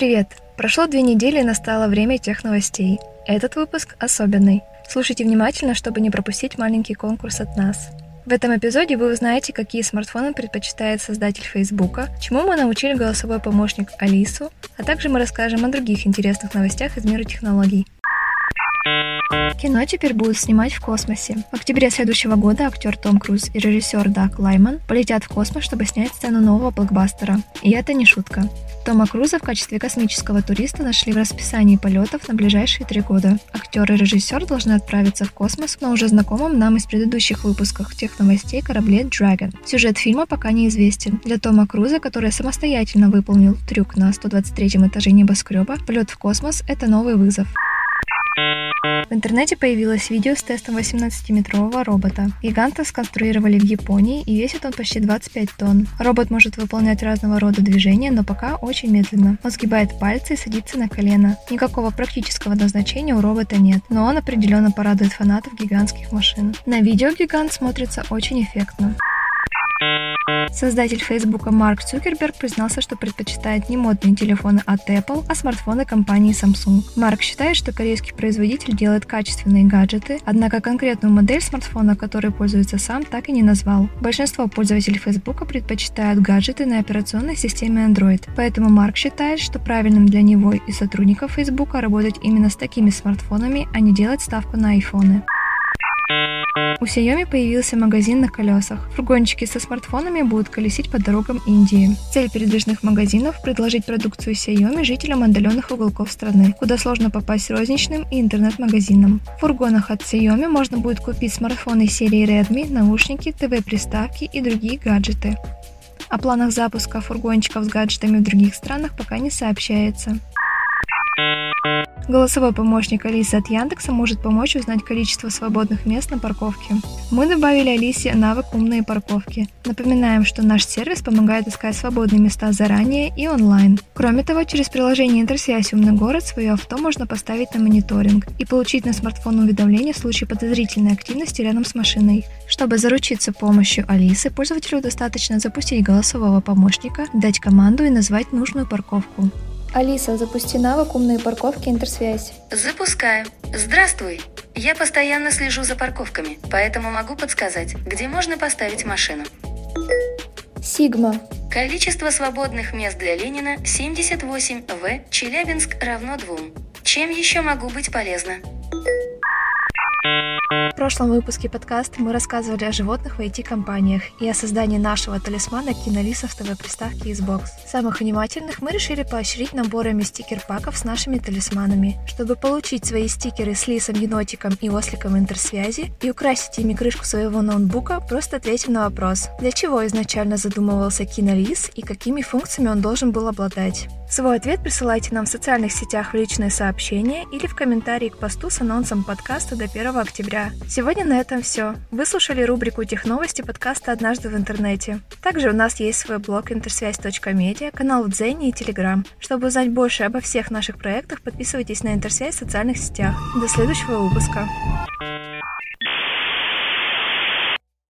Привет! Прошло две недели и настало время тех новостей. Этот выпуск особенный. Слушайте внимательно, чтобы не пропустить маленький конкурс от нас. В этом эпизоде вы узнаете, какие смартфоны предпочитает создатель Фейсбука, чему мы научили голосовой помощник Алису, а также мы расскажем о других интересных новостях из мира технологий. Кино теперь будут снимать в космосе. В октябре следующего года актер Том Круз и режиссер Даг Лайман полетят в космос, чтобы снять сцену нового блокбастера. И это не шутка. Тома Круза в качестве космического туриста нашли в расписании полетов на ближайшие три года. Актер и режиссер должны отправиться в космос на уже знакомом нам из предыдущих выпусков тех новостей корабле Dragon. Сюжет фильма пока неизвестен. Для Тома Круза, который самостоятельно выполнил трюк на 123 этаже небоскреба, полет в космос – это новый вызов. В интернете появилось видео с тестом 18-метрового робота. Гиганта сконструировали в Японии и весит он почти 25 тонн. Робот может выполнять разного рода движения, но пока очень медленно. Он сгибает пальцы и садится на колено. Никакого практического назначения у робота нет, но он определенно порадует фанатов гигантских машин. На видео гигант смотрится очень эффектно. Создатель Фейсбука Марк Цукерберг признался, что предпочитает не модные телефоны от Apple, а смартфоны компании Samsung. Марк считает, что корейский производитель делает качественные гаджеты, однако конкретную модель смартфона, которой пользуется сам, так и не назвал. Большинство пользователей Фейсбука предпочитают гаджеты на операционной системе Android, поэтому Марк считает, что правильным для него и сотрудников Фейсбука работать именно с такими смартфонами, а не делать ставку на айфоны. У Xiaomi появился магазин на колесах. Фургончики со смартфонами будут колесить по дорогам Индии. Цель передвижных магазинов – предложить продукцию Xiaomi жителям отдаленных уголков страны, куда сложно попасть розничным и интернет-магазинам. В фургонах от Xiaomi можно будет купить смартфоны серии Redmi, наушники, ТВ-приставки и другие гаджеты. О планах запуска фургончиков с гаджетами в других странах пока не сообщается. Голосовой помощник Алисы от Яндекса может помочь узнать количество свободных мест на парковке. Мы добавили Алисе навык «Умные парковки». Напоминаем, что наш сервис помогает искать свободные места заранее и онлайн. Кроме того, через приложение интерсвязь «Умный город» свое авто можно поставить на мониторинг и получить на смартфон уведомления в случае подозрительной активности рядом с машиной. Чтобы заручиться помощью Алисы, пользователю достаточно запустить голосового помощника, дать команду и назвать нужную парковку. Алиса, запусти навык «Умные парковки. Интерсвязь». Запускаю. Здравствуй. Я постоянно слежу за парковками, поэтому могу подсказать, где можно поставить машину. Сигма. Количество свободных мест для Ленина 78 В. Челябинск равно 2. Чем еще могу быть полезна? Прошлом выпуске подкаста мы рассказывали о животных в IT-компаниях и о создании нашего талисмана кинолисов ТВ-приставки Xbox. Самых внимательных мы решили поощрить наборами стикер-паков с нашими талисманами. Чтобы получить свои стикеры с лисом, енотиком и осликом интерсвязи и украсить ими крышку своего ноутбука, просто ответим на вопрос, для чего изначально задумывался кинолис и какими функциями он должен был обладать. Свой ответ присылайте нам в социальных сетях в личные сообщения или в комментарии к посту с анонсом подкаста до 1 октября. Сегодня на этом все. Вы слушали рубрику «Техновости» подкаста «Однажды в интернете». Также у нас есть свой блог интерсвязь.медиа, канал в Дзене и Телеграм. Чтобы узнать больше обо всех наших проектах, подписывайтесь на Интерсвязь в социальных сетях. До следующего выпуска.